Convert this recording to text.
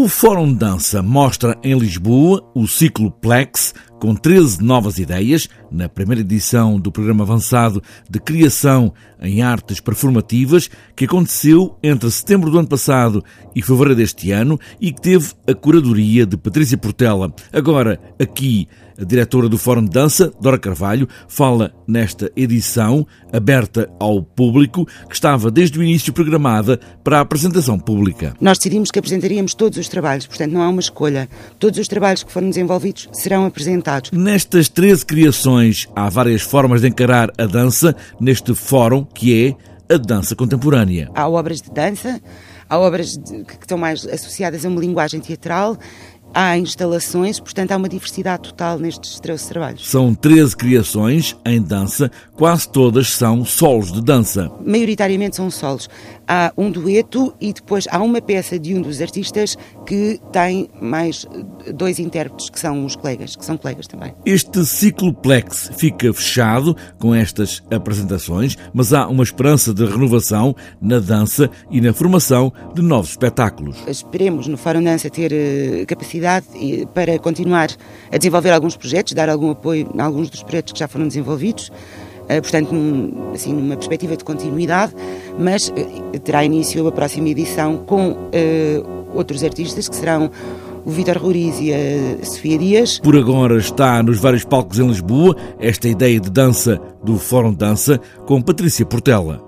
O Fórum Dança mostra em Lisboa o ciclo Plex, com 13 novas ideias, na primeira edição do programa avançado de criação em artes performativas, que aconteceu entre setembro do ano passado e fevereiro deste ano e que teve a curadoria de Patrícia Portela. Agora, aqui, a diretora do Fórum de Dança, Dora Carvalho, fala nesta edição aberta ao público, que estava desde o início programada para a apresentação pública. Nós decidimos que apresentaríamos todos os trabalhos, portanto não há uma escolha. Todos os trabalhos que foram desenvolvidos serão apresentados. Nestas 13 criações, há várias formas de encarar a dança neste fórum que é a dança contemporânea. Há obras de dança, há obras que estão mais associadas a uma linguagem teatral há instalações, portanto há uma diversidade total nestes 13 trabalhos. São 13 criações em dança, quase todas são solos de dança. Maioritariamente são solos. Há um dueto e depois há uma peça de um dos artistas que tem mais dois intérpretes que são os colegas, que são colegas também. Este ciclo Plex fica fechado com estas apresentações, mas há uma esperança de renovação na dança e na formação de novos espetáculos. Esperemos no Fórum Dança ter eh, para continuar a desenvolver alguns projetos, dar algum apoio a alguns dos projetos que já foram desenvolvidos, eh, portanto, assim, numa perspectiva de continuidade, mas eh, terá início a próxima edição com uh, outros artistas que serão o Vitor Roriz e a Sofia Dias. Por agora está nos vários palcos em Lisboa esta ideia de dança do Fórum Dança com Patrícia Portela.